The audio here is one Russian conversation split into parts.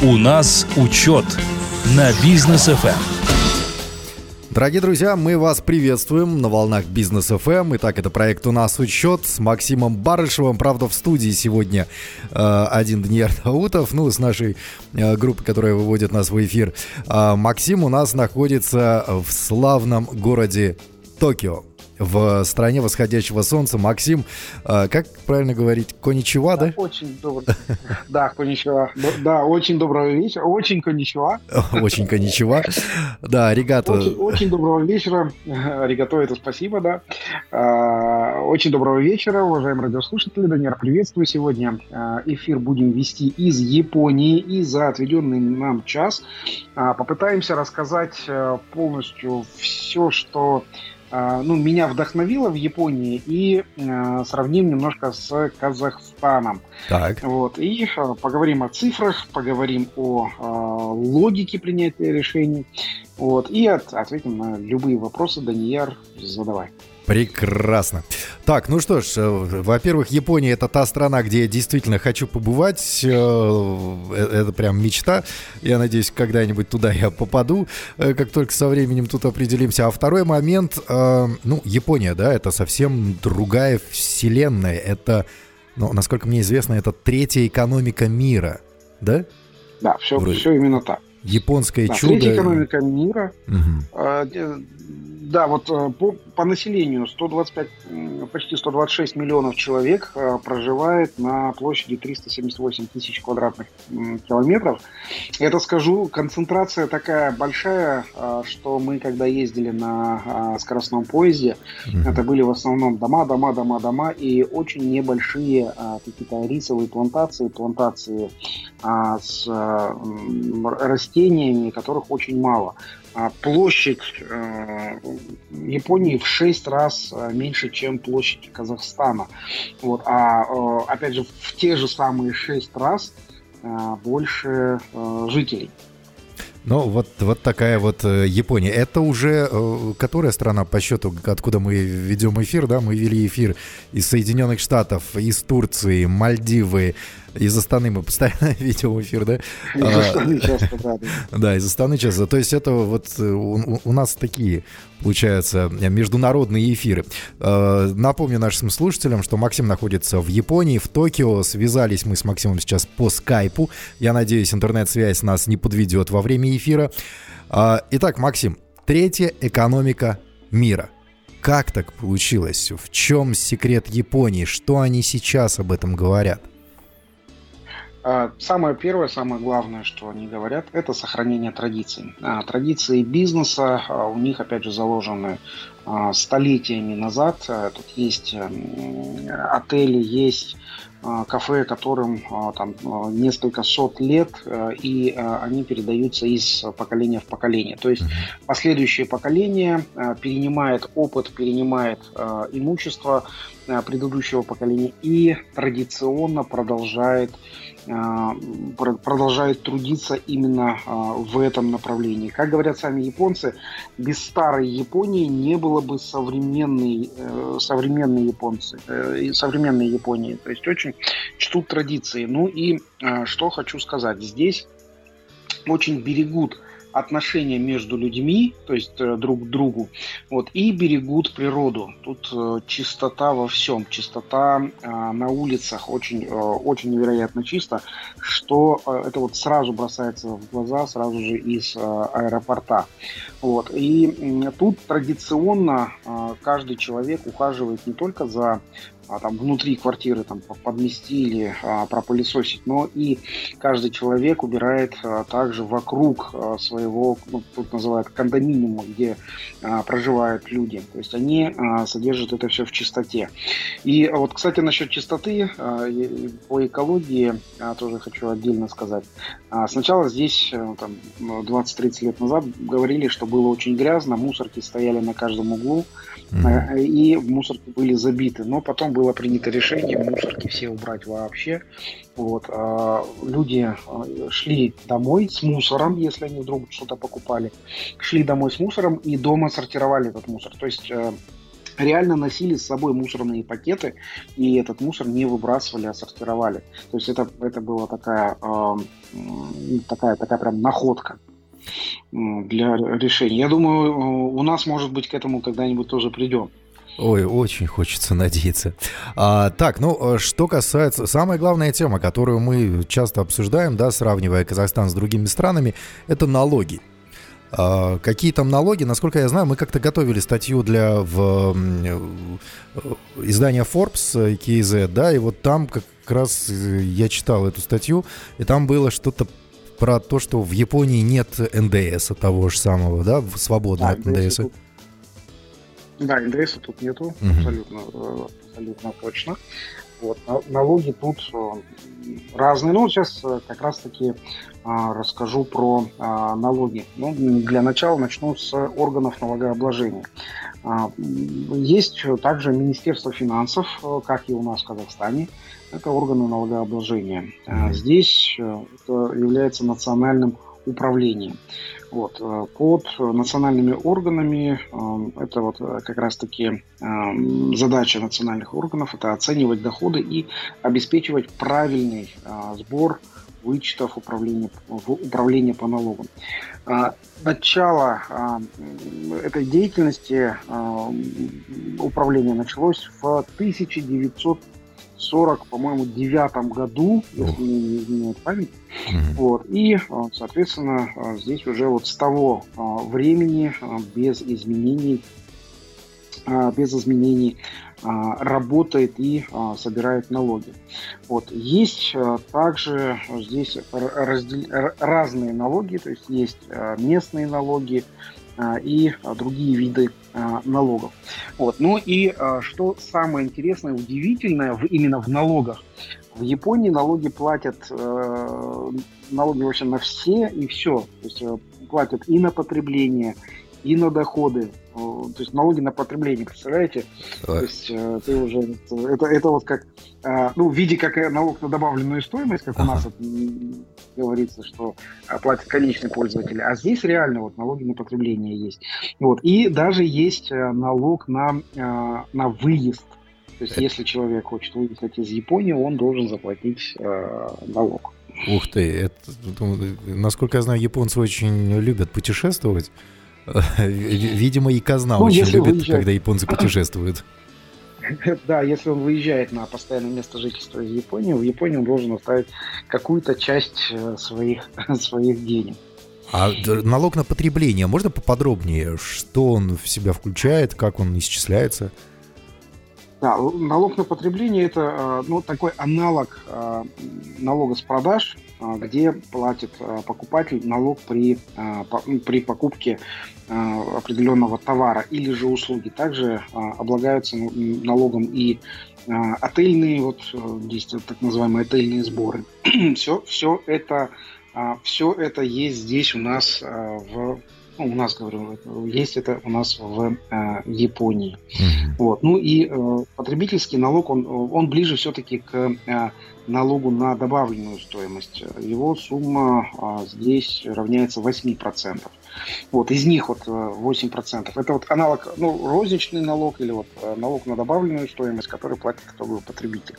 У нас учет на бизнес FM. Дорогие друзья, мы вас приветствуем на волнах Бизнес FM. Итак, это проект «У нас учет» с Максимом Барышевым. Правда, в студии сегодня э, один Даниэль Даутов, ну, с нашей э, группы, которая выводит нас в эфир. Э, Максим у нас находится в славном городе Токио в стране восходящего солнца. Максим, э, как правильно говорить, коничева, да? Очень добрый. Да, коничева. Да, очень доброго вечера. Очень коничева. Очень коничева. Да, регато. Очень доброго вечера. Регато, это спасибо, да. А, очень доброго вечера, уважаемые радиослушатели. Даниэр, приветствую. Сегодня а, эфир будем вести из Японии и за отведенный нам час а, попытаемся рассказать полностью все, что а, ну, меня вдохновило в Японии и э, сравним немножко с Казахстаном. Так. Вот, и э, поговорим о цифрах, поговорим о э, логике принятия решений, вот, и от, ответим на любые вопросы. Данияр, задавай. Прекрасно. Так, ну что ж, э, во-первых, Япония это та страна, где я действительно хочу побывать. Э, э, это прям мечта. Я надеюсь, когда-нибудь туда я попаду, как только со временем тут определимся. А второй момент, ну, Япония, да, это совсем другая вселенная. Это, ну, насколько мне известно, это третья экономика мира, да? Да, все, все именно так. Японское да, чудо. Третья экономика мира. Угу. Да, вот э, по, по населению 125, почти 126 миллионов человек э, проживает на площади 378 тысяч квадратных километров. Это скажу, концентрация такая большая, э, что мы, когда ездили на скоростном поезде, mm-hmm. это были в основном дома, дома, дома, дома и очень небольшие какие-то рисовые плантации, плантации с растениями, которых очень мало. А площадь э, Японии в 6 раз э, меньше, чем площадь Казахстана. Вот. А э, опять же, в те же самые 6 раз больше жителей. Ну, вот, вот такая вот Япония. Это уже которая страна по счету, откуда мы ведем эфир, да? Мы вели эфир из Соединенных Штатов, из Турции, Мальдивы, из Астаны мы постоянно видео эфир, да? Из Астаны часто, да. Да, из Астаны часто. То есть это вот э, у, нас такие, получается, международные эфиры. Э, напомню нашим слушателям, что Максим находится в Японии, в Токио. Связались мы с Максимом сейчас по скайпу. Я надеюсь, интернет-связь нас не подведет во время эфира. Э, итак, Максим, третья экономика мира. Как так получилось? В чем секрет Японии? Что они сейчас об этом говорят? А, самое первое, самое главное, что они говорят, это сохранение традиций. А, традиции бизнеса а, у них, опять же, заложены столетиями назад. Тут есть отели, есть кафе, которым там несколько сот лет, и они передаются из поколения в поколение. То есть последующее поколение перенимает опыт, перенимает имущество предыдущего поколения и традиционно продолжает а, продолжает трудиться именно а, в этом направлении. Как говорят сами японцы, без старой Японии не было бы современной, э, современной японцы, э, современной Японии. То есть очень чтут традиции. Ну и что хочу сказать. Здесь очень берегут отношения между людьми, то есть э, друг к другу, вот, и берегут природу. Тут э, чистота во всем, чистота э, на улицах очень, очень невероятно чисто, что это вот сразу бросается в глаза, сразу же из аэропорта. Вот. И тут традиционно каждый человек ухаживает не только за а, там внутри квартиры там подместили, а, пропылесосить, но и каждый человек убирает а, также вокруг а, своего, ну, тут называют кондоминиума, где а, проживают люди. То есть они а, содержат это все в чистоте. И вот, кстати, насчет чистоты, а, по экологии а, тоже хочу отдельно сказать. А, сначала здесь, а, там, 20-30 лет назад, говорили, что было очень грязно, мусорки стояли на каждом углу, mm-hmm. и мусорки были забиты. Но потом было принято решение мусорки все убрать вообще. Вот. А люди а, шли домой с мусором, если они вдруг что-то покупали. Шли домой с мусором и дома сортировали этот мусор. То есть э, реально носили с собой мусорные пакеты, и этот мусор не выбрасывали, а сортировали. То есть это, это была такая, э, такая, такая прям находка для решения. Я думаю, у нас, может быть, к этому когда-нибудь тоже придем. Ой, очень хочется надеяться. А, так, ну, э, что касается... Самая главная тема, которую мы часто обсуждаем, да, сравнивая Казахстан с другими странами, это налоги. А, какие там налоги? Насколько я знаю, мы как-то готовили статью для в, э, издания Forbes KZ, да, и вот там как раз э, я читал эту статью, и там было что-то про то, что в Японии нет НДС того же самого, да, свободно от НДС. Тут да, НДС тут нету, угу. абсолютно, э, абсолютно точно. Вот, налоги тут э, разные. Ну, сейчас э, как раз-таки а, расскажу про а, налоги. Ну, для начала начну с органов налогообложения. А, есть также Министерство финансов, как и у нас в Казахстане. Это органы налогообложения. Здесь это является национальным управлением. Вот. Э, под национальными органами э, это вот э, как раз-таки задача национальных органов это оценивать доходы и обеспечивать правильный сбор вычетов управления, управления по налогам. Начало этой деятельности управления началось в 1900 40, по-моему, девятом году, если мне не изменяет память. Mm-hmm. Вот. И, а, соответственно, а, здесь уже вот с того а, времени без изменений без изменений работает и собирает налоги. Вот. Есть также здесь раздел... разные налоги, то есть есть местные налоги, и другие виды налогов. Вот. Ну и что самое интересное, удивительное в, именно в налогах. В Японии налоги платят э, налоги вообще на все и все. То есть э, платят и на потребление, и на доходы, то есть налоги на потребление, представляете? Ой. То есть э, ты уже это, это вот как э, ну в виде как налог на добавленную стоимость, как ага. у нас вот, говорится, что платит конечный пользователь, а здесь реально вот налоги на потребление есть. Вот и даже есть э, налог на на выезд. То есть, если человек хочет выехать из Японии, он должен заплатить э, налог. Ух ты, это, ну, насколько я знаю, японцы очень любят путешествовать. Видимо, и казна ну, очень любит, выезжает... когда японцы путешествуют. Да, если он выезжает на постоянное место жительства из Японии, в Японии он должен оставить какую-то часть э, своих, своих денег. А налог на потребление, можно поподробнее, что он в себя включает, как он исчисляется? Да, налог на потребление это э, ну, такой аналог э, налога с продаж, э, где платит покупатель налог при, при покупке определенного товара или же услуги. Также облагаются налогом и отельные, вот здесь так называемые отельные сборы. все, все, это, все это есть здесь у нас в ну, у нас, говорю, есть это у нас в э, Японии. Mm-hmm. Вот. Ну и э, потребительский налог, он, он ближе все-таки к э, налогу на добавленную стоимость. Его сумма э, здесь равняется 8%. Вот, из них вот 8%. Э, Это вот аналог, ну, розничный налог или вот э, налог на добавленную стоимость, который платит итоговый потребитель.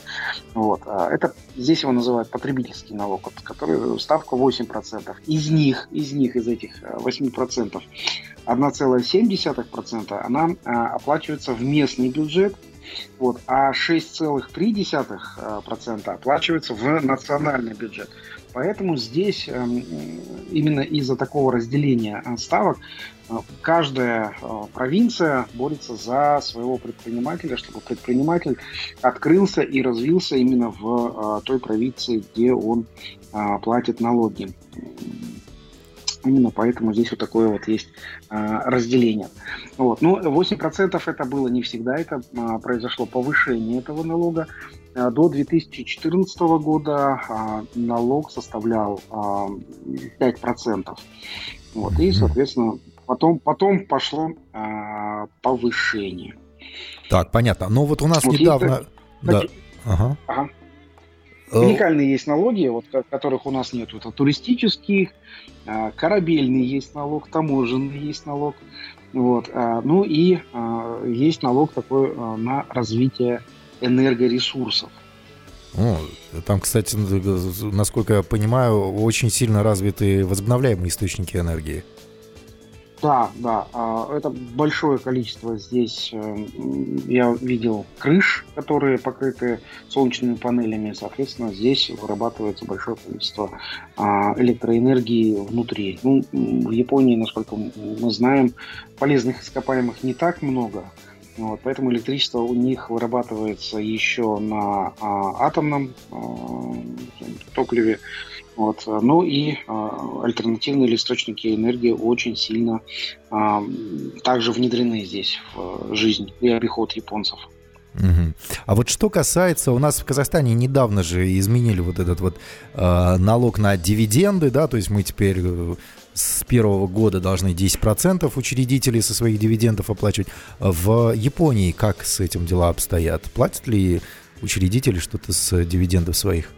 Вот. А это, здесь его называют потребительский налог, вот, который ставка 8%. Из них, из них, из этих 8%, э, 1,7% она оплачивается в местный бюджет, вот, а 6,3% оплачивается в национальный бюджет. Поэтому здесь эм, именно из-за такого разделения э, ставок э, каждая э, провинция борется за своего предпринимателя, чтобы предприниматель открылся и развился именно в той провинции, где он платит налоги. Именно поэтому здесь вот такое вот есть разделение. Вот. Ну, 8% это было не всегда, это произошло повышение этого налога. Э, до 2014 года а, налог составлял 5%. А, вот, и, соответственно, потом, потом пошло а, повышение. Так, понятно. Но вот у нас вот недавно... Да. Ага. Ага. Уникальные есть налоги, вот, которых у нас нет. Это туристический, корабельный есть налог, таможенный есть налог. Вот. Ну и есть налог такой на развитие энергоресурсов. О, там, кстати, насколько я понимаю, очень сильно развиты возобновляемые источники энергии. Да, да, а, это большое количество здесь. Э, я видел крыш, которые покрыты солнечными панелями, соответственно, здесь вырабатывается большое количество а, электроэнергии внутри. Ну, в Японии, насколько мы знаем, полезных ископаемых не так много, вот, поэтому электричество у них вырабатывается еще на а, атомном а, топливе. Вот. Ну и а, альтернативные источники энергии очень сильно а, также внедрены здесь в жизнь и обиход японцев. Угу. А вот что касается, у нас в Казахстане недавно же изменили вот этот вот э, налог на дивиденды, да, то есть мы теперь э, с первого года должны 10% учредителей со своих дивидендов оплачивать. В Японии как с этим дела обстоят? Платят ли учредители что-то с дивидендов своих?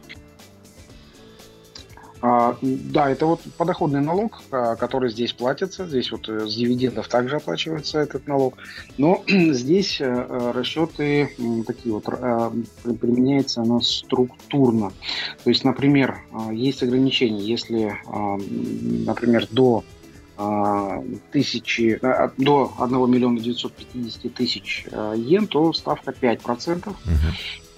А, да, это вот подоходный налог, а, который здесь платится. Здесь вот э, с дивидендов также оплачивается этот налог. Но здесь э, э, расчеты такие вот применяется она структурно. То есть, например, есть ограничения. Если, например, до тысячи, до 1 миллиона 950 тысяч йен, то ставка 5%. Угу.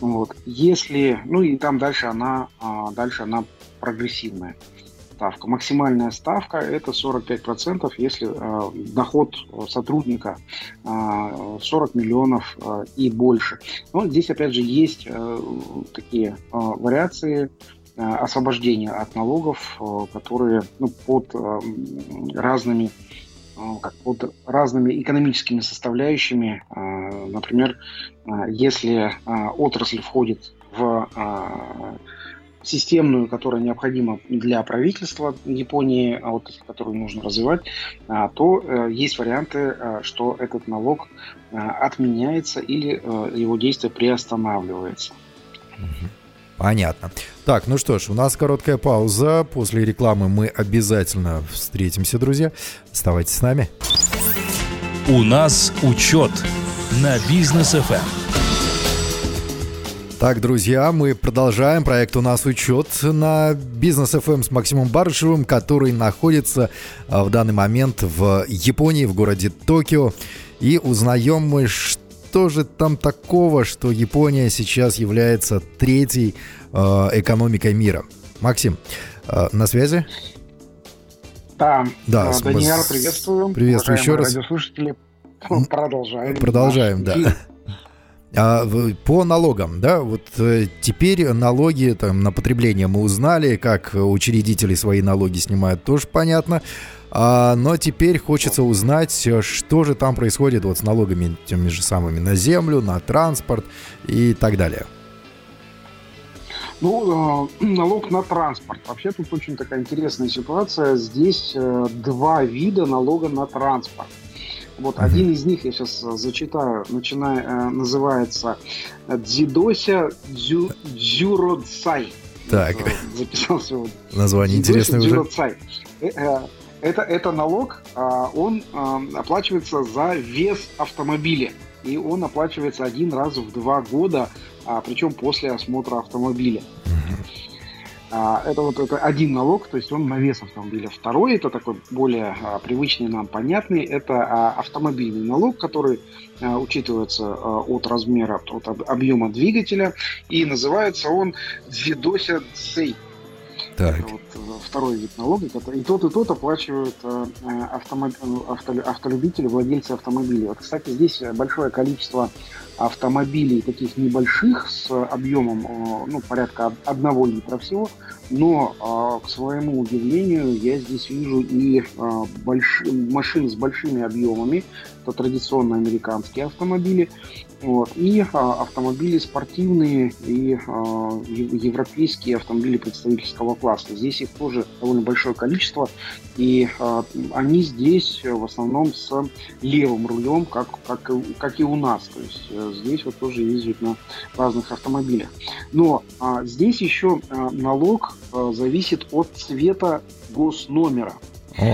Вот. Если, ну и там дальше она, дальше она прогрессивная ставка. Максимальная ставка это 45%, если э, доход сотрудника э, 40 миллионов э, и больше. Но здесь опять же есть э, такие э, вариации э, освобождения от налогов, которые ну, под э, разными как под разными экономическими составляющими. Э, например, если отрасль входит в системную, которая необходима для правительства Японии, а вот которую нужно развивать, то э, есть варианты, э, что этот налог э, отменяется или его действие приостанавливается. Понятно. Так, ну что ж, у нас короткая пауза. После рекламы мы обязательно встретимся, друзья. Оставайтесь с нами. У нас учет на бизнес FM. Так, друзья, мы продолжаем. Проект «У нас учет» на Бизнес FM с Максимом Барышевым, который находится а, в данный момент в Японии, в городе Токио. И узнаем мы, что же там такого, что Япония сейчас является третьей э, экономикой мира. Максим, э, на связи? Да, да Даниэла, приветствую. Приветствую еще раз. радиослушатели. Продолжаем. Продолжаем, да. А, по налогам, да, вот э, теперь налоги там, на потребление мы узнали, как учредители свои налоги снимают, тоже понятно. А, но теперь хочется узнать, э, что же там происходит вот с налогами теми же самыми на землю, на транспорт и так далее. Ну, э, налог на транспорт. Вообще тут очень такая интересная ситуация. Здесь два вида налога на транспорт. Вот uh-huh. один из них я сейчас э, зачитаю, начиная, э, называется Дзидося Дзю, Дзюродсай. Так. Вот, э, записал сегодня. Название интересное уже. Дзюродсай. Это, это налог, а, он оплачивается за вес автомобиля. И он оплачивается один раз в два года, а, причем после осмотра автомобиля. А, это вот это один налог, то есть он на вес автомобиля. Второй, это такой более а, привычный нам, понятный, это а, автомобильный налог, который учитывается от размера, от объема двигателя, и называется он Дзидося Цей. Так. Это вот э, второй вид налога. И тот, и тот оплачивают э, автомоб... авто... автолюбители, владельцы автомобилей. Вот, кстати, здесь большое количество автомобилей таких небольших с объемом э, ну, порядка одного литра всего, но к своему удивлению я здесь вижу и больш... машин с большими объемами, это традиционно американские автомобили, вот. И а, автомобили спортивные и а, европейские автомобили представительского класса. Здесь их тоже довольно большое количество, и они здесь в основном с левым рулем, как, как, как и у нас. То есть э, здесь вот тоже ездят на разных автомобилях. Но э, здесь еще э, налог э, зависит от цвета госномера.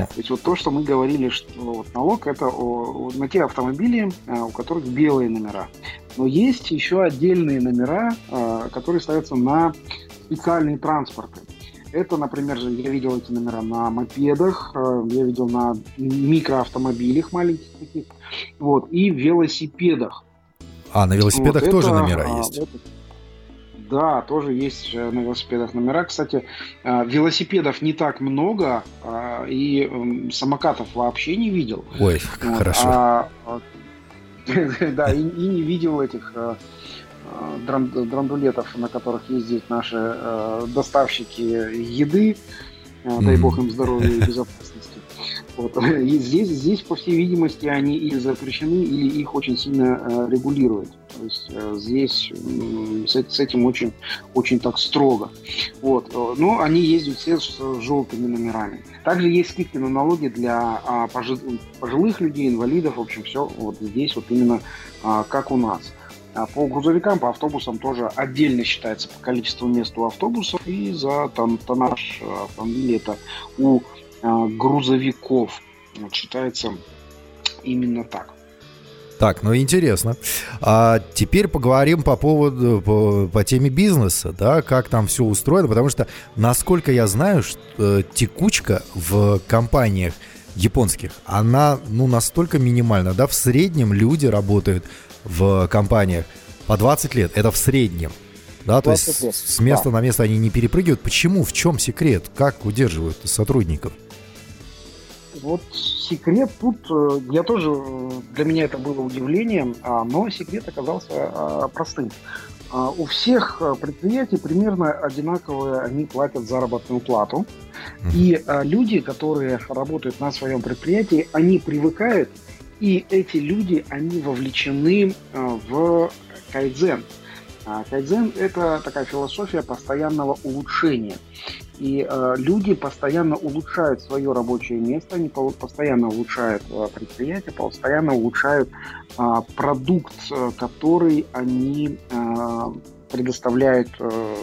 То есть вот то, что мы говорили, что вот налог это о, на те автомобили, а, у которых белые номера. Но есть еще отдельные номера, а, которые ставятся на специальные транспорты. Это, например, я видел эти номера на мопедах, а, я видел на микроавтомобилях маленьких таких, вот, и велосипедах. А, на велосипедах вот, тоже это, номера есть? Это, да, тоже есть э, на велосипедах номера. Кстати, э, велосипедов не так много, а, и самокатов вообще не видел. Ой, вот, хорошо. А, а да, и, и не видел этих э, драндулетов, на которых ездят наши доставщики еды. Дай бог им здоровья и безопасности. Вот. И здесь, здесь, по всей видимости, они или запрещены, или их очень сильно э, регулируют. То есть э, здесь э, с, с этим очень, очень так строго. Вот. Но они ездят все с желтыми номерами. Также есть скидки на налоги для а, пожилых людей, инвалидов. В общем, все вот здесь вот именно а, как у нас. А по грузовикам, по автобусам тоже отдельно считается по количеству мест у автобусов и за там, тоннаж автомобиля это у грузовиков. Вот, считается именно так. Так, ну интересно. А теперь поговорим по поводу, по, по теме бизнеса, да, как там все устроено, потому что, насколько я знаю, что, э, текучка в компаниях японских, она, ну, настолько минимальна, да, в среднем люди работают в компаниях по 20 лет, это в среднем. Да, то есть лет. с места да. на место они не перепрыгивают. Почему? В чем секрет? Как удерживают сотрудников? Вот секрет тут, э, я тоже, э, для меня это было удивлением, а, но секрет оказался а, простым. А, у всех э, предприятий примерно одинаковые, они платят заработную плату. И люди, которые работают на своем предприятии, они привыкают, и эти люди, они вовлечены в кайдзен. Кайдзен – это такая философия постоянного улучшения. И э, люди постоянно улучшают свое рабочее место, они постоянно улучшают э, предприятие, постоянно улучшают э, продукт, который они э, предоставляют э,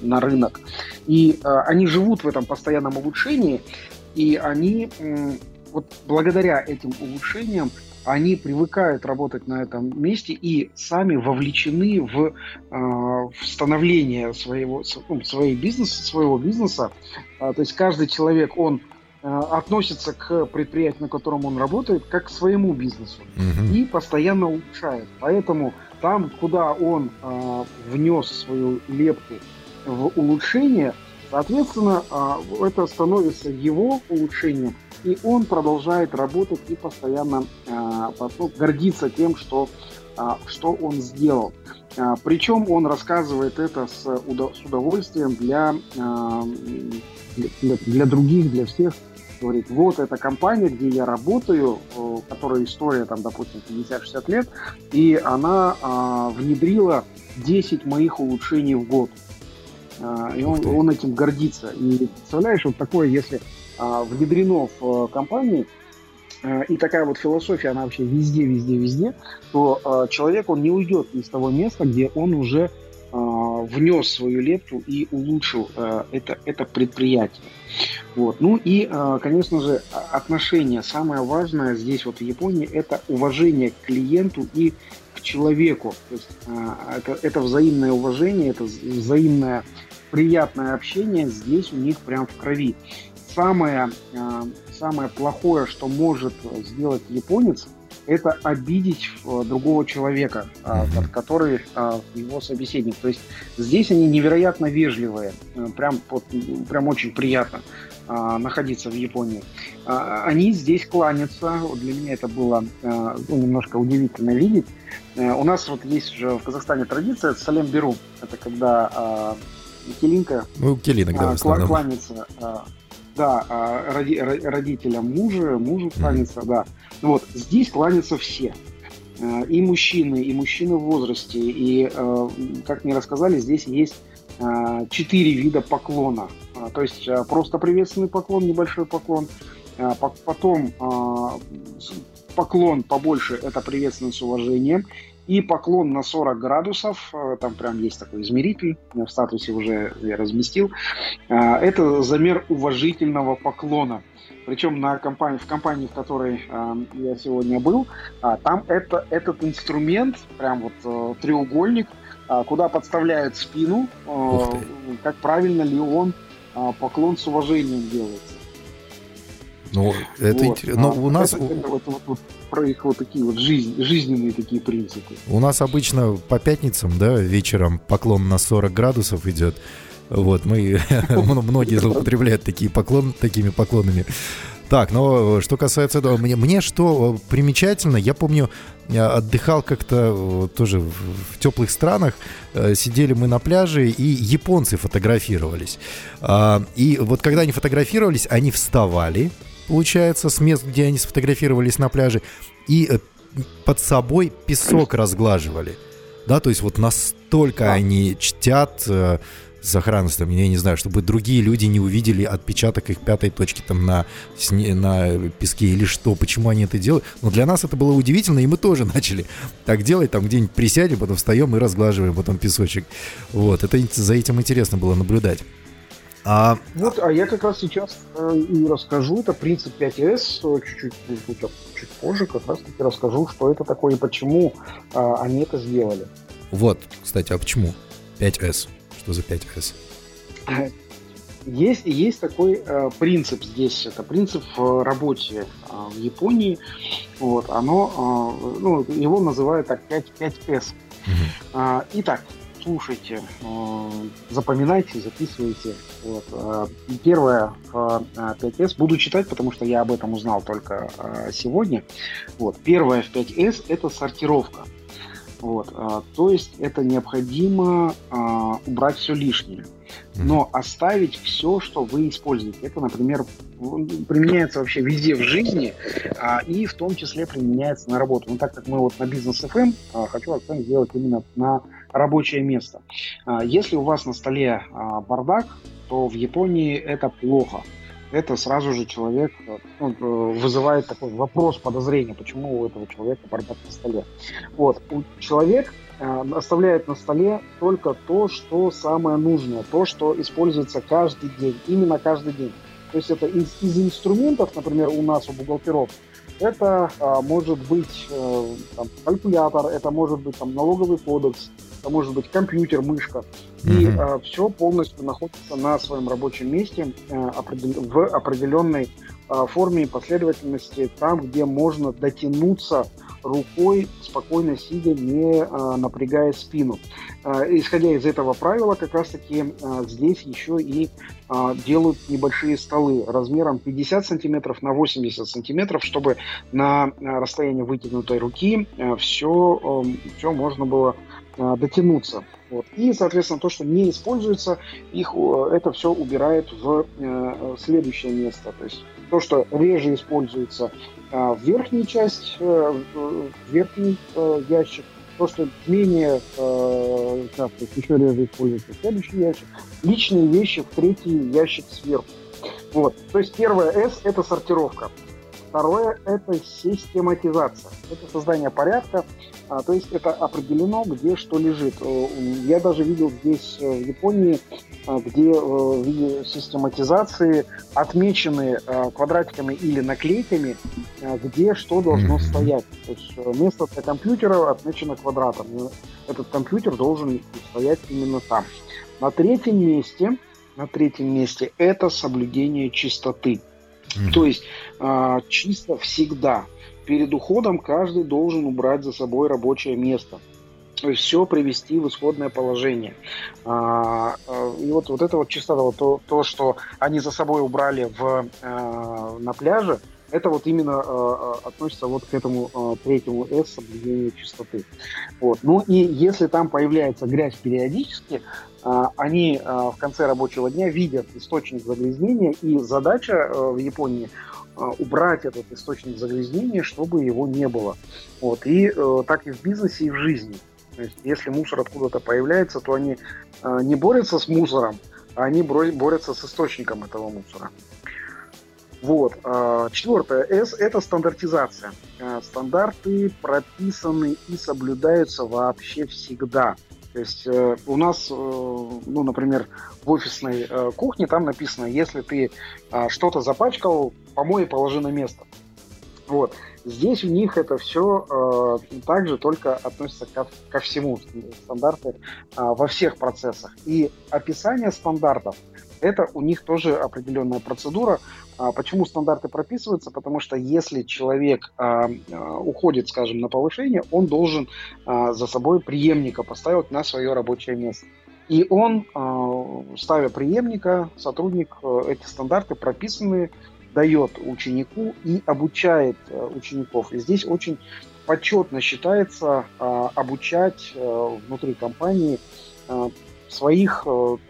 на рынок. И э, они живут в этом постоянном улучшении, и они э, вот благодаря этим улучшениям они привыкают работать на этом месте и сами вовлечены в, э, в становление своего, ну, своей бизнеса, своего бизнеса. А, то есть каждый человек, он э, относится к предприятию, на котором он работает, как к своему бизнесу угу. и постоянно улучшает. Поэтому там, куда он э, внес свою лепту в улучшение, соответственно, э, это становится его улучшением, и он продолжает работать и постоянно э, ну, гордиться тем, что, э, что он сделал. Э, причем он рассказывает это с, удов- с удовольствием для, э, для, для других, для всех. Говорит, вот эта компания, где я работаю, которая история, там, допустим, 50-60 лет, и она э, внедрила 10 моих улучшений в год. Э, и он, он этим гордится. И представляешь, вот такое, если а, внедрено в э, компании, э, и такая вот философия, она вообще везде, везде, везде, то э, человек, он не уйдет из того места, где он уже внес свою лепту и улучшил это, это предприятие. Вот. Ну и, конечно же, отношения. Самое важное здесь вот в Японии – это уважение к клиенту и к человеку. То есть это, это взаимное уважение, это взаимное приятное общение здесь у них прям в крови самое, э, самое плохое, что может сделать японец, это обидеть э, другого человека, mm-hmm. который его собеседник. То есть здесь они невероятно вежливые, прям, прям очень приятно находиться в Японии. Они здесь кланятся. Для меня это было ну, немножко удивительно видеть. У нас вот есть же в Казахстане традиция салем беру. Это когда Келинка ну, келинок, да, кланяется да, а, роди, родителям мужа, мужу кланяться, да. Вот, здесь кланятся все. А, и мужчины, и мужчины в возрасте. И, а, как мне рассказали, здесь есть четыре вида поклона. то есть просто приветственный поклон, небольшой поклон. Потом поклон побольше – это приветственный с уважением. И поклон на 40 градусов, там прям есть такой измеритель, в статусе уже я разместил. Это замер уважительного поклона. Причем на компании, в компании, в которой э, я сегодня был, э, там это, этот инструмент, прям вот э, треугольник, э, куда подставляют спину, э, как правильно ли он э, поклон с уважением делается. Ну, это вот. интересно. Но а, у нас... Это, это, вот, вот, вот, про их вот такие вот жизнь, жизненные такие принципы. У нас обычно по пятницам, да, вечером поклон на 40 градусов идет. Вот, мы, многие злоупотребляют такие поклон, такими поклонами. Так, но что касается этого, мне, мне что примечательно, я помню, я отдыхал как-то тоже в, в теплых странах, э, сидели мы на пляже, и японцы фотографировались. А, и вот когда они фотографировались, они вставали, получается, с мест, где они сфотографировались на пляже, и э, под собой песок разглаживали. Да, то есть вот настолько они чтят э, сохранность, там, я не знаю, чтобы другие люди не увидели отпечаток их пятой точки там на, сне, на песке или что, почему они это делают. Но для нас это было удивительно, и мы тоже начали так делать, там где-нибудь присядем, потом встаем и разглаживаем потом песочек. Вот, это за этим интересно было наблюдать. А... Вот, а я как раз сейчас э, и расскажу, это принцип 5С, чуть-чуть, чуть позже как раз таки расскажу, что это такое и почему э, они это сделали. Вот, кстати, а почему 5С? Что за 5С? Есть, есть такой э, принцип здесь, это принцип в работе э, в Японии. Вот, оно, э, ну, его называют так 5, 5С. Угу. Э, итак, слушайте, э, запоминайте, записывайте. Вот. Э, первое в э, 5С буду читать, потому что я об этом узнал только сегодня. Вот. Первое в 5С это сортировка. Вот, то есть это необходимо убрать все лишнее, но оставить все, что вы используете. Это, например, применяется вообще везде в жизни а, и в том числе применяется на работу. Но так как мы вот на бизнес FM, а, хочу акцент сделать именно на рабочее место. А, если у вас на столе а, бардак, то в Японии это плохо это сразу же человек ну, э, вызывает такой вопрос, подозрения, почему у этого человека бардак на столе. Вот. Человек э, оставляет на столе только то, что самое нужное, то, что используется каждый день, именно каждый день. То есть это из, из инструментов, например, у нас, у бухгалтеров, это а, может быть а, там, калькулятор, это может быть там, налоговый кодекс, это может быть компьютер, мышка. И mm-hmm. а, все полностью находится на своем рабочем месте определ... в определенной форме и последовательности, там, где можно дотянуться рукой, спокойно сидя, не а, напрягая спину. А, исходя из этого правила, как раз-таки а, здесь еще и а, делают небольшие столы размером 50 сантиметров на 80 сантиметров, чтобы на а, расстоянии вытянутой руки а, все, все можно было а, дотянуться. Вот. И, соответственно, то, что не используется, их это все убирает в э, следующее место. То есть то, что реже используется э, в верхнюю часть, э, в верхний э, ящик, то, что менее э, часто, еще реже используется в следующий ящик, личные вещи в третий ящик сверху. Вот. То есть первое S – это сортировка. Второе – это систематизация. Это создание порядка, а, то есть это определено, где что лежит. Э, я даже видел здесь, э, в Японии, э, где в виде систематизации отмечены квадратиками или наклейками, где что должно mm-hmm. стоять. То есть место для компьютера отмечено квадратом. Этот компьютер должен стоять именно там. На третьем месте, на третьем месте это соблюдение чистоты. Mm-hmm. То есть э, чисто всегда. Перед уходом каждый должен убрать за собой рабочее место. То есть все привести в исходное положение. А, и вот, вот это вот чистота, вот то, то, что они за собой убрали в, а, на пляже, это вот именно э, относится вот к этому э, третьему S соблюдению чистоты. Вот. Ну и если там появляется грязь периодически, э, они э, в конце рабочего дня видят источник загрязнения, и задача э, в Японии э, убрать этот источник загрязнения, чтобы его не было. Вот. И э, так и в бизнесе, и в жизни. То есть, если мусор откуда-то появляется, то они э, не борются с мусором, они борются с источником этого мусора. Вот. А, четвертое S – это стандартизация. А, стандарты прописаны и соблюдаются вообще всегда. То есть э, у нас, э, ну, например, в офисной э, кухне там написано, если ты а, что-то запачкал, помой и положи на место. Вот. Здесь у них это все э, также только относится ко, ко всему. Стандарты э, во всех процессах. И описание стандартов это у них тоже определенная процедура. А почему стандарты прописываются? Потому что если человек а, а, уходит, скажем, на повышение, он должен за собой преемника поставить на свое рабочее место. И он, ставя преемника, сотрудник э, эти стандарты прописанные дает ученику и обучает э, учеников. И здесь очень почетно считается обучать э, внутри компании своих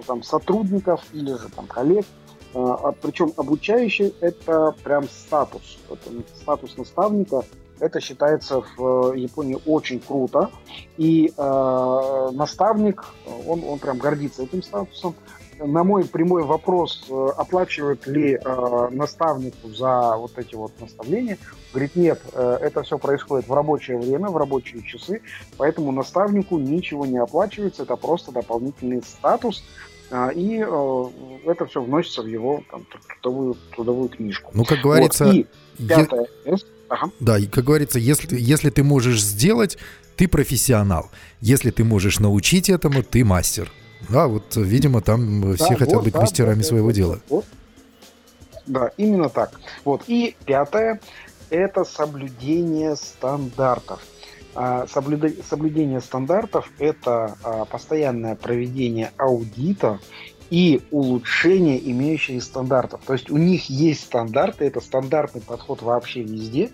там, сотрудников или же там, коллег. Причем обучающий это прям статус. Это статус наставника. Это считается в Японии очень круто. И э, наставник, он, он прям гордится этим статусом на мой прямой вопрос, э, оплачивают ли э, наставнику за вот эти вот наставления, говорит, нет, э, это все происходит в рабочее время, в рабочие часы, поэтому наставнику ничего не оплачивается, это просто дополнительный статус, э, и э, это все вносится в его там, трудовую, трудовую книжку. Ну, как говорится... Вот. И пятое, е... ага. Да, и как говорится, если, если ты можешь сделать, ты профессионал. Если ты можешь научить этому, ты мастер. Да, вот, видимо, там все хотят вот, быть да, мастерами да, своего да, дела. Вот. Да, именно так. Вот. И пятое – это соблюдение стандартов. А, соблюдение стандартов – это а, постоянное проведение аудита и улучшение имеющихся стандартов. То есть у них есть стандарты, это стандартный подход вообще везде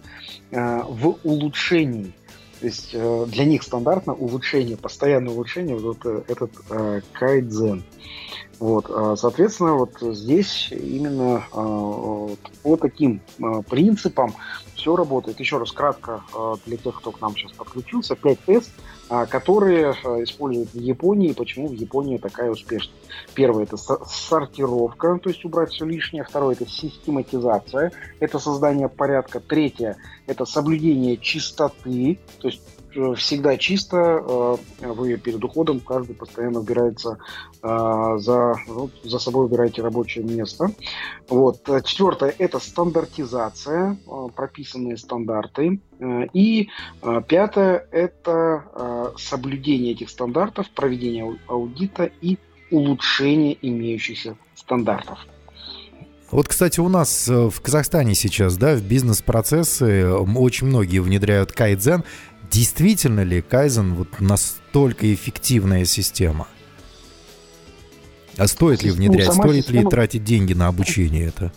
а, в улучшении – то есть э, для них стандартно улучшение, постоянное улучшение, вот этот э, кайдзен. Вот, э, соответственно, вот здесь именно э, по таким э, принципам все работает. Еще раз кратко э, для тех, кто к нам сейчас подключился, 5S, э, которые э, используют в Японии, почему в Японии такая успешность. Первое это сортировка, то есть убрать все лишнее. Второе это систематизация, это создание порядка. Третье это соблюдение чистоты, то есть всегда чисто, э, вы перед уходом каждый постоянно убирается э, за, ну, за собой убираете рабочее место. Вот. Четвертое – это стандартизация, прописанные стандарты. И пятое – это соблюдение этих стандартов, проведение аудита и улучшение имеющихся стандартов. Вот, кстати, у нас в Казахстане сейчас, да, в бизнес-процессы очень многие внедряют кайдзен. Действительно ли Кайзен вот настолько эффективная система? А стоит ли внедрять, ну, стоит система... ли тратить деньги на обучение это?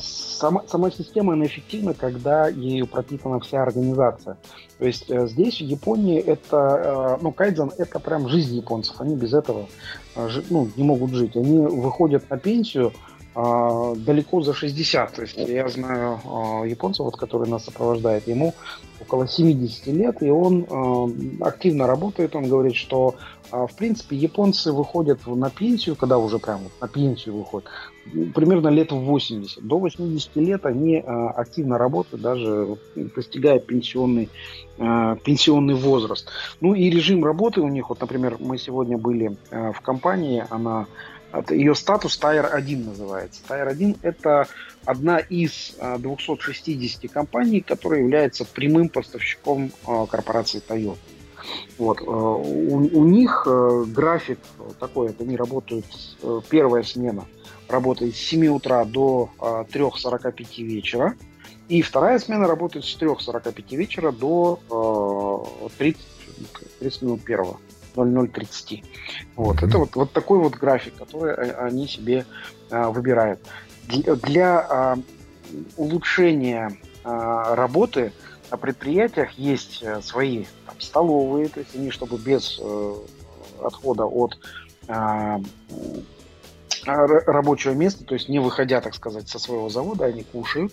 Сама, сама система, она эффективна, когда ею пропитана вся организация. То есть э, здесь, в Японии, это, э, ну, кайдзен – это прям жизнь японцев. Они без этого э, ну, не могут жить. Они выходят на пенсию – а, далеко за 60. То есть я знаю а, японца, вот, который нас сопровождает, ему около 70 лет, и он а, активно работает. Он говорит, что в принципе японцы выходят на пенсию, когда уже прям на пенсию выходят, примерно лет в 80. До 80 лет они активно работают, даже достигая пенсионный, пенсионный возраст. Ну и режим работы у них, вот, например, мы сегодня были в компании, она ее статус Tire 1 называется. Tire 1 это одна из 260 а, компаний, которая является прямым поставщиком а, корпорации Toyota. Вот. А, у, у них график такой, это они работают, первая смена работает с 7 утра до 3.45 вечера, и вторая смена работает с 3.45 вечера до 30, 30 минут первого. 0030. Вот. Mm-hmm. Это вот, вот такой вот график, который они себе а, выбирают. Для, для а, улучшения а, работы на предприятиях есть а, свои там, столовые, то есть они, чтобы без а, отхода от а, рабочего места, то есть не выходя, так сказать, со своего завода, они кушают,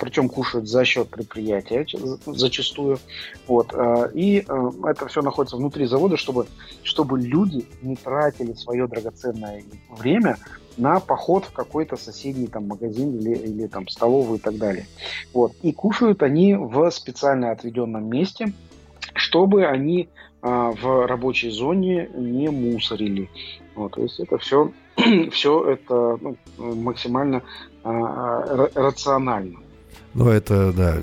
причем кушают за счет предприятия зачастую. Вот. А, и а, это все находится внутри завода, чтобы, чтобы люди не тратили свое драгоценное время на поход в какой-то соседний там магазин или, или там столовую и так далее. Вот. И кушают они в специально отведенном месте, чтобы они а, в рабочей зоне не мусорили. Вот, то есть это все, все это ну, максимально а, рационально. Ну, это, да,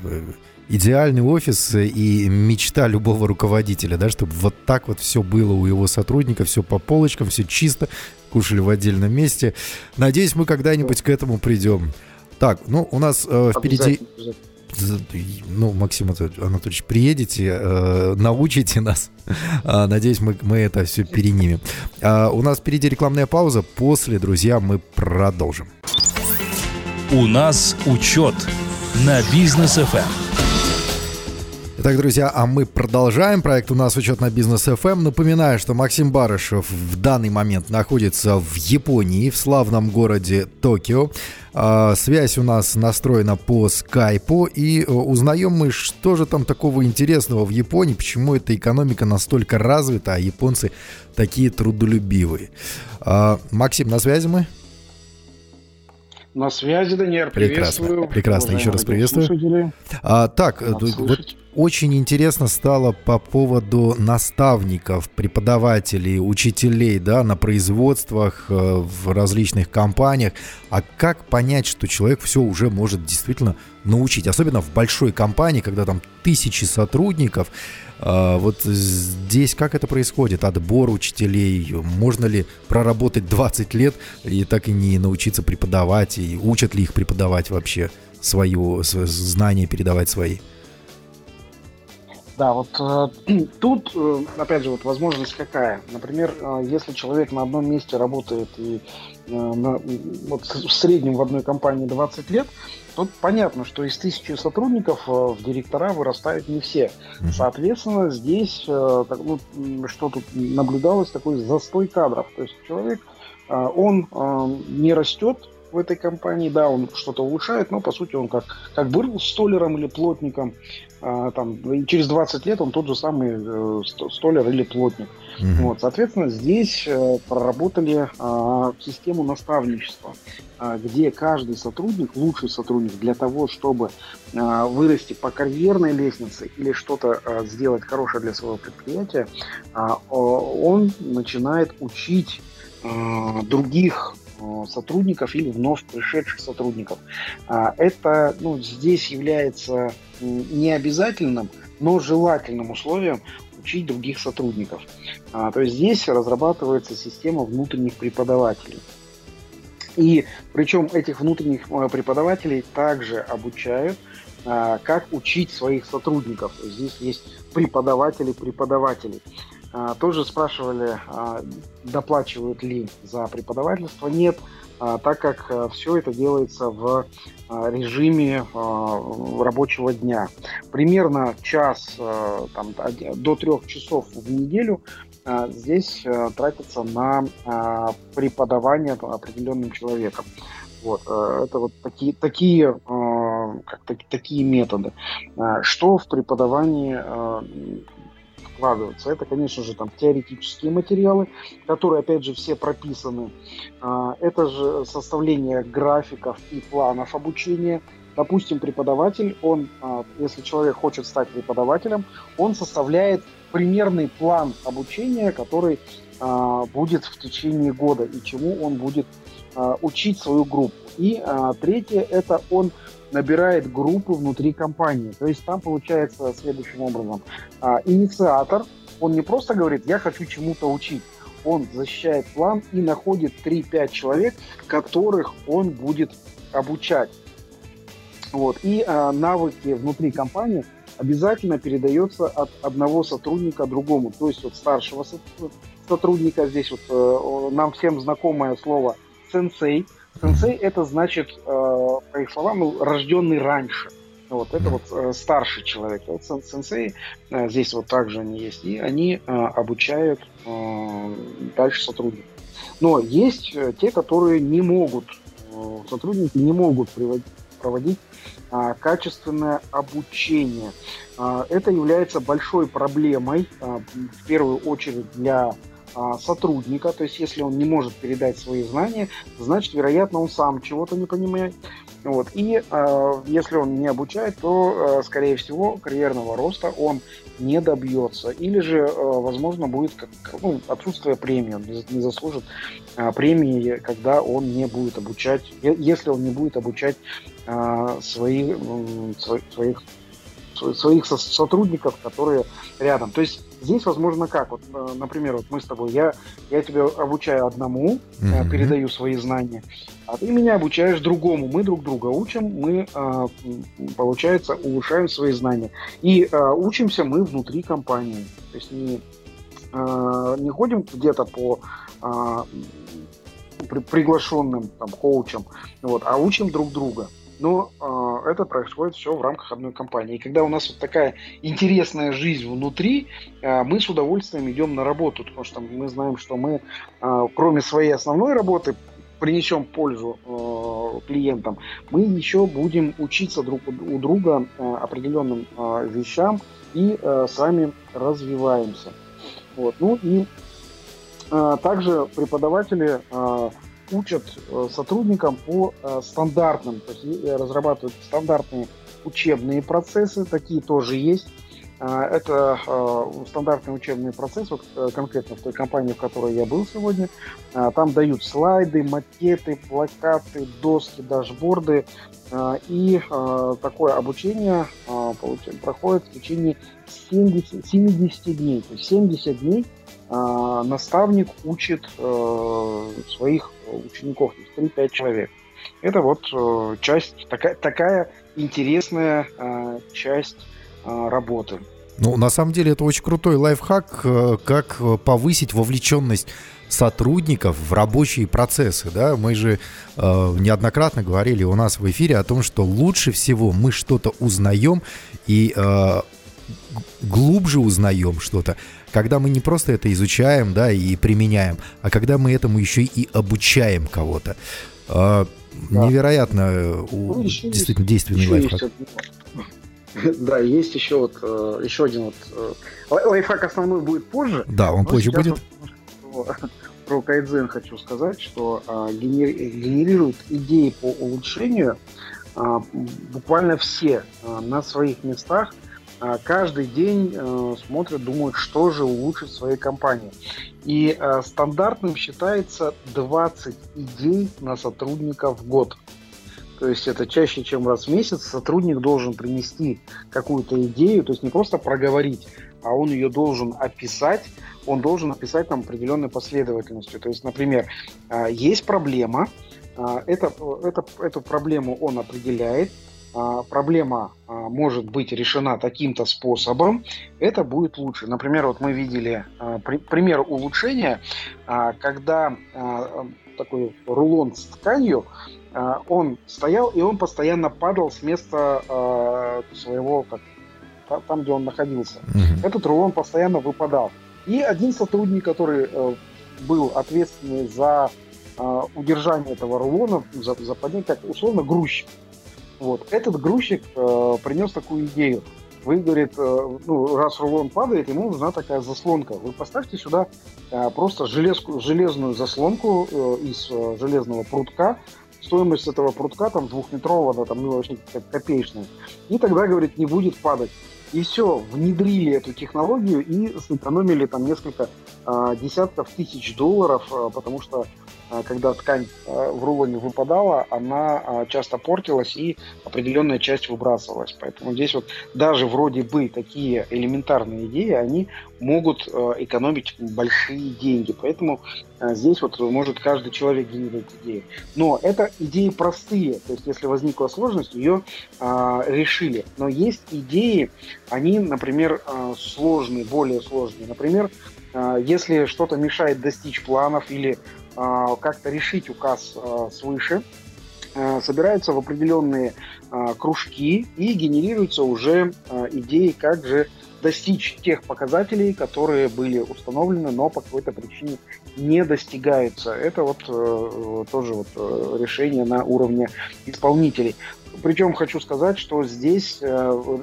идеальный офис и мечта любого руководителя, да, чтобы вот так вот все было у его сотрудников, все по полочкам, все чисто, кушали в отдельном месте. Надеюсь, мы когда-нибудь к этому придем. Так, ну, у нас э, впереди... Ну, Максим Анатольевич, приедете, э, научите нас. А, надеюсь, мы, мы это все перенимем. А, у нас впереди рекламная пауза. После, друзья, мы продолжим. У нас учет на бизнес FM. Итак, друзья, а мы продолжаем. Проект у нас «Учет на бизнес FM». Напоминаю, что Максим Барышев в данный момент находится в Японии, в славном городе Токио. А, связь у нас настроена по скайпу, и э, узнаем мы, что же там такого интересного в Японии, почему эта экономика настолько развита, а японцы такие трудолюбивые. А, Максим, на связи мы? На связи, Даниэль, приветствую. Прекрасно, прекрасно. еще раз приветствую. А, так, э, вот очень интересно стало по поводу наставников, преподавателей, учителей, да, на производствах, э, в различных компаниях. А как понять, что человек все уже может действительно научить? Особенно в большой компании, когда там тысячи сотрудников, вот здесь как это происходит? Отбор учителей? Можно ли проработать 20 лет и так и не научиться преподавать? И учат ли их преподавать вообще свое, свое знания, передавать свои? Да, вот э, тут, э, опять же, вот возможность какая. Например, э, если человек на одном месте работает и э, на, вот в среднем в одной компании 20 лет, Тут понятно, что из тысячи сотрудников э, в директора вырастают не все. Соответственно, здесь э, ну, что тут наблюдалось, такой застой кадров. То есть человек, э, он не растет в этой компании, да, он что-то улучшает, но по сути он как, как был столером или плотником, а, там, и через 20 лет он тот же самый э, столер или плотник. Угу. Вот, соответственно, здесь э, проработали э, систему наставничества, э, где каждый сотрудник, лучший сотрудник для того, чтобы э, вырасти по карьерной лестнице или что-то э, сделать хорошее для своего предприятия, э, он начинает учить других сотрудников или вновь пришедших сотрудников. А, это ну, здесь является не обязательным, но желательным условием учить других сотрудников. А, то есть здесь разрабатывается система внутренних преподавателей. И причем этих внутренних э, преподавателей также обучают, а, как учить своих сотрудников. Здесь есть преподаватели преподавателей. А, тоже спрашивали, а, доплачивают ли за преподавательство. Нет, а, так как все это делается в режиме рабочего дня. Примерно час там, до трех часов в неделю здесь тратится на преподавание определенным человеком. Вот, это вот такие, такие, как, такие методы. Что в преподавании вкладываться. Это, конечно же, там теоретические материалы, которые, опять же, все прописаны. А, это же составление графиков и планов обучения. Допустим, преподаватель, он, а, если человек хочет стать преподавателем, он составляет примерный план обучения, который а, будет в течение года и чему он будет учить свою группу. И третье, это он набирает группы внутри компании. То есть там получается следующим образом. А, инициатор, он не просто говорит, я хочу чему-то учить. Он защищает план и находит 3-5 человек, которых он будет обучать. Вот. И а, навыки внутри компании обязательно передается от одного сотрудника другому. То есть от старшего сотрудника, здесь вот э, нам всем знакомое слово сенсей – Сенсей это значит, э, по их словам, рожденный раньше. Вот, это вот э, старший человек. Вот сенсей, э, здесь вот также они есть, и они обучают дальше сотрудников. Но есть те, которые не могут, сотрудники не могут проводить а, качественное обучение. А, это является большой проблемой, а, в первую очередь для сотрудника, то есть если он не может передать свои знания, значит, вероятно, он сам чего-то не понимает. Вот. И э, если он не обучает, то, э, скорее всего, карьерного роста он не добьется. Или же, э, возможно, будет как, ну, отсутствие премии, он не заслужит э, премии, когда он не будет обучать, если он не будет обучать э, свои, э, своих своих сотрудников, которые рядом. То есть здесь возможно как? Вот, э, например, вот мы с тобой, я, я тебя обучаю одному, mm-hmm. передаю свои знания, а ты меня обучаешь другому. Мы друг друга учим, мы, э, получается, улучшаем свои знания. И учимся мы внутри компании. То есть не, не ходим где-то по приглашенным там, коучам, вот, а учим друг друга но э, это происходит все в рамках одной компании. И когда у нас вот такая интересная жизнь внутри, э, мы с удовольствием идем на работу, потому что мы знаем, что мы, э, кроме своей основной работы, принесем пользу э, клиентам, мы еще будем учиться друг у друга э, определенным э, вещам и э, сами развиваемся. Вот. Ну и э, также преподаватели э, учат э, сотрудникам по э, стандартным, то есть разрабатывают стандартные учебные процессы, такие тоже есть. Э, это стандартный учебный процесс, вот конкретно в той компании, в которой я был сегодня. Там дают слайды, макеты, плакаты, доски, дашборды. И такое обучение проходит в течение 70, 70 дней. То есть 70 дней наставник учит своих учеников, то есть 3-5 человек. Это вот э, часть, такая, такая интересная э, часть э, работы. Ну, на самом деле, это очень крутой лайфхак, э, как повысить вовлеченность сотрудников в рабочие процессы. Да? Мы же э, неоднократно говорили у нас в эфире о том, что лучше всего мы что-то узнаем и э, глубже узнаем что-то, когда мы не просто это изучаем, да, и применяем, а когда мы этому еще и обучаем кого-то. А, да. Невероятно э, ну, действительно есть, действенный лайфхак. Есть, да, есть еще вот э, еще один вот э, лайфхак основной будет позже. Да, он позже будет. Вот, про кайдзен хочу сказать, что генерируют идеи по улучшению буквально все на своих местах а, каждый день э, смотрят, думают, что же улучшить в своей компании. И э, стандартным считается 20 идей на сотрудника в год. То есть это чаще, чем раз в месяц сотрудник должен принести какую-то идею, то есть не просто проговорить, а он ее должен описать, он должен описать там определенной последовательностью. То есть, например, э, есть проблема, это, это, эту проблему он определяет, а, проблема а, может быть решена таким-то способом, это будет лучше. Например, вот мы видели а, пример улучшения, когда такой рулон с тканью, он стоял и он постоянно падал с места своего, как, там, где он находился. Mm-hmm. Этот рулон постоянно выпадал. И один сотрудник, который э, был ответственный за удержание этого рулона, за, за поднятие, как условно грузчик. Вот. Этот грузчик э, принес такую идею. Вы, говорит, э, ну, раз рулон падает, ему нужна такая заслонка. Вы поставьте сюда э, просто железку, железную заслонку э, из э, железного прутка. Стоимость этого прутка там двухметрового, да, там ну, вообще копеечная. И тогда, говорит, не будет падать. И все, внедрили эту технологию и сэкономили там несколько э, десятков тысяч долларов, э, потому что когда ткань а, в рулоне выпадала, она а, часто портилась и определенная часть выбрасывалась. Поэтому здесь вот даже вроде бы такие элементарные идеи, они могут экономить большие деньги. Поэтому здесь вот может каждый человек генерировать идеи. Но это идеи простые. То есть если возникла сложность, ее решили. Но есть идеи, они, например, сложные, более сложные. Например, если что-то мешает достичь планов или а, как-то решить указ а, свыше, а, собираются в определенные кружки и генерируются уже идеи, как же достичь тех показателей, которые были установлены, но по какой-то причине не достигаются. Это вот э, тоже вот э, решение на уровне исполнителей. Причем хочу сказать, что здесь э,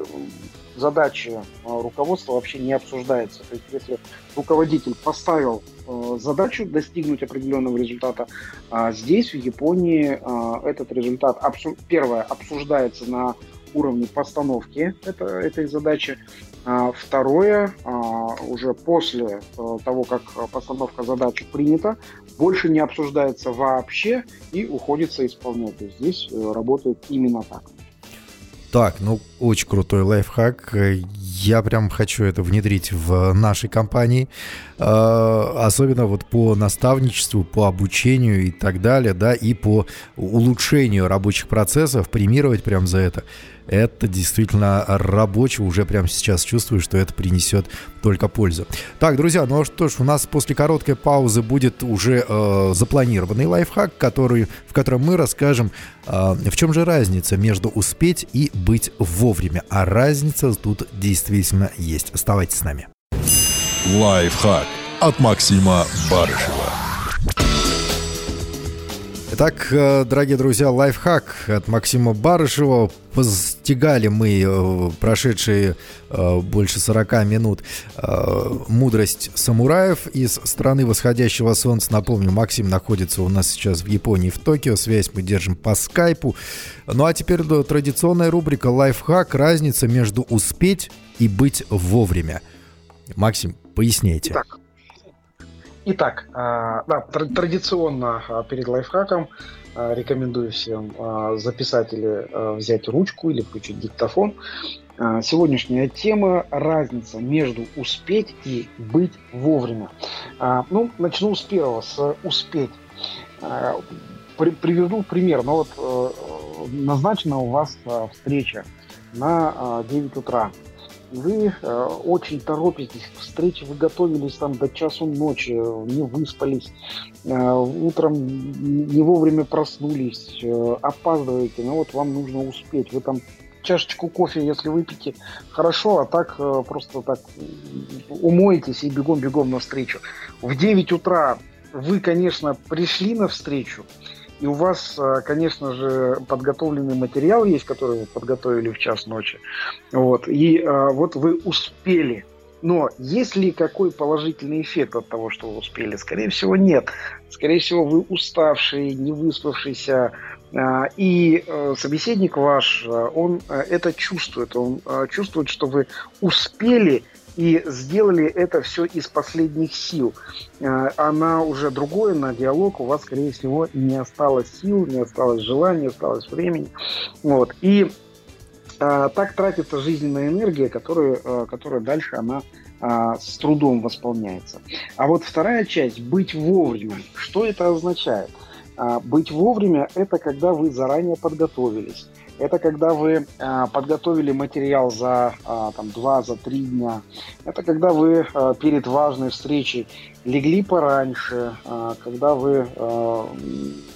задачи э, руководства вообще не обсуждается. То есть если руководитель поставил э, задачу достигнуть определенного результата, а здесь в Японии э, этот результат первое обсуждается на уровне постановки это, этой задачи. А второе, а, уже после того, как постановка задачи принята, больше не обсуждается вообще и уходится исполнять. Есть здесь работает именно так. Так, ну очень крутой лайфхак. Я прям хочу это внедрить в нашей компании. А, особенно вот по наставничеству, по обучению и так далее, да, и по улучшению рабочих процессов, премировать прям за это это действительно рабочий. Уже прямо сейчас чувствую, что это принесет только пользу. Так, друзья, ну что ж, у нас после короткой паузы будет уже э, запланированный лайфхак, который, в котором мы расскажем, э, в чем же разница между успеть и быть вовремя. А разница тут действительно есть. Оставайтесь с нами. Лайфхак от Максима Барышева. Итак, э, дорогие друзья, лайфхак от Максима Барышева. Постигали мы э, прошедшие э, больше 40 минут мудрость самураев из страны восходящего солнца. Напомню, Максим находится у нас сейчас в Японии, в Токио. Связь мы держим по скайпу. Ну а теперь традиционная рубрика «Лайфхак. Разница между успеть и быть вовремя». Максим, поясняйте. Итак, Итак, да, традиционно перед лайфхаком рекомендую всем записать или взять ручку или включить диктофон. Сегодняшняя тема – разница между успеть и быть вовремя. Ну, начну с первого, с успеть. Приведу пример. Ну вот э, назначена у вас встреча на 9 утра вы э, очень торопитесь к встрече, вы готовились там до часу ночи, не выспались, э, утром не вовремя проснулись, э, опаздываете, но вот вам нужно успеть, вы там чашечку кофе, если выпьете, хорошо, а так э, просто так умоетесь и бегом-бегом на встречу. В 9 утра вы, конечно, пришли на встречу, и у вас, э, конечно же, подготовленный материал есть, который вы подготовили в час ночи. Вот. И э, вот вы успели. Но есть ли какой положительный эффект от того, что вы успели? Скорее всего, нет. Скорее всего, вы уставший, не выспавшийся, э, и собеседник ваш, он это чувствует. Он чувствует, что вы успели и сделали это все из последних сил. Она уже другое на диалог, у вас, скорее всего, не осталось сил, не осталось желания, не осталось времени. Вот. И а, так тратится жизненная энергия, которая, а, которая дальше она с трудом восполняется. А вот вторая часть – быть вовремя. Что это означает? Быть вовремя – это когда вы заранее подготовились это когда вы э, подготовили материал за э, там, 2-3 за три дня. Это когда вы э, перед важной встречей легли пораньше, э, когда вы э,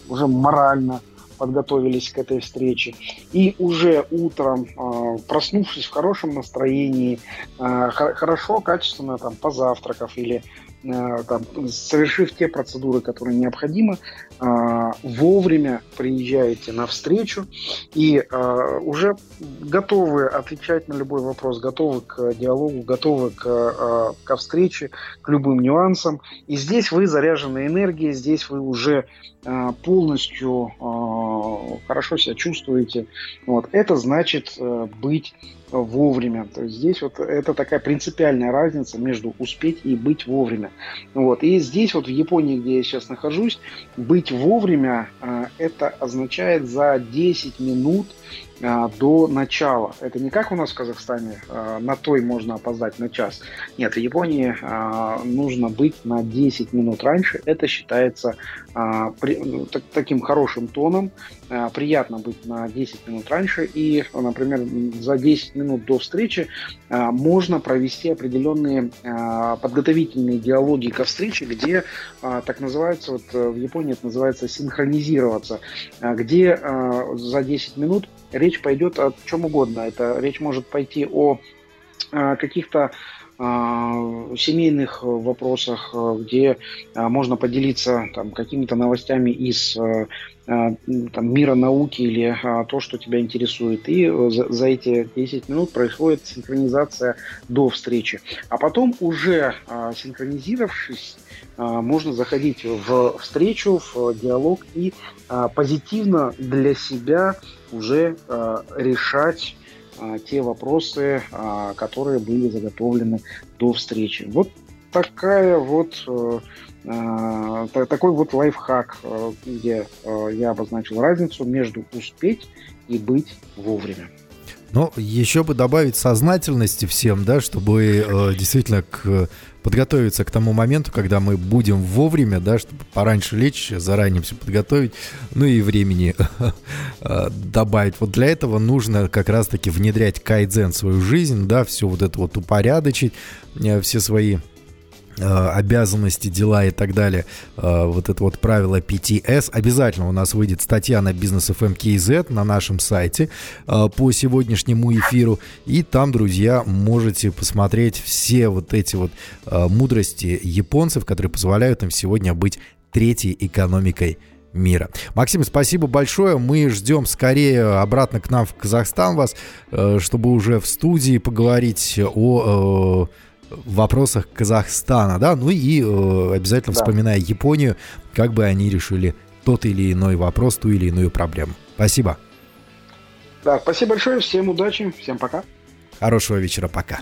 уже морально подготовились к этой встрече. И уже утром, э, проснувшись в хорошем настроении, э, хорошо, качественно там позавтракав или там, совершив те процедуры, которые необходимы, э, вовремя приезжаете на встречу и э, уже готовы отвечать на любой вопрос, готовы к диалогу, готовы к, к встрече, к любым нюансам. И здесь вы заряжены энергией, здесь вы уже полностью хорошо себя чувствуете. Вот. Это значит быть вовремя. То есть здесь вот это такая принципиальная разница между успеть и быть вовремя. Вот. И здесь вот в Японии, где я сейчас нахожусь, быть вовремя э, это означает за 10 минут до начала. Это не как у нас в Казахстане, а, на той можно опоздать на час. Нет, в Японии а, нужно быть на 10 минут раньше. Это считается ну, таким хорошим тоном. Приятно быть на 10 минут раньше. И, например, за 10 минут до встречи можно провести определенные подготовительные диалоги ко встрече, где так называется, вот в Японии это называется синхронизироваться, где за 10 минут речь пойдет о чем угодно. Это речь может пойти о каких-то семейных вопросах, где можно поделиться там, какими-то новостями из там, мира науки или то, что тебя интересует. И за, эти 10 минут происходит синхронизация до встречи. А потом уже синхронизировавшись, можно заходить в встречу, в диалог и позитивно для себя уже решать а, те вопросы, а, которые были заготовлены до встречи. Вот такая вот э, а, такой вот лайфхак, э, где э, я обозначил разницу между успеть и быть вовремя. Ну, еще бы добавить сознательности всем, да, чтобы э, действительно к, подготовиться к тому моменту, когда мы будем вовремя, да, чтобы пораньше лечь, заранее все подготовить, ну и времени э, добавить. Вот для этого нужно как раз-таки внедрять кайдзен в свою жизнь, да, все вот это вот упорядочить, э, все свои обязанности, дела и так далее, э, вот это вот правило PTS, обязательно у нас выйдет статья на бизнес FM KZ на нашем сайте э, по сегодняшнему эфиру, и там, друзья, можете посмотреть все вот эти вот мудрости японцев, которые позволяют им сегодня быть третьей экономикой мира. Максим, спасибо большое. Мы ждем скорее обратно к нам в Казахстан вас, чтобы уже в студии поговорить о вопросах Казахстана, да, ну и э, обязательно да. вспоминая Японию, как бы они решили тот или иной вопрос, ту или иную проблему. Спасибо. Да, спасибо большое, всем удачи, всем пока. Хорошего вечера, пока.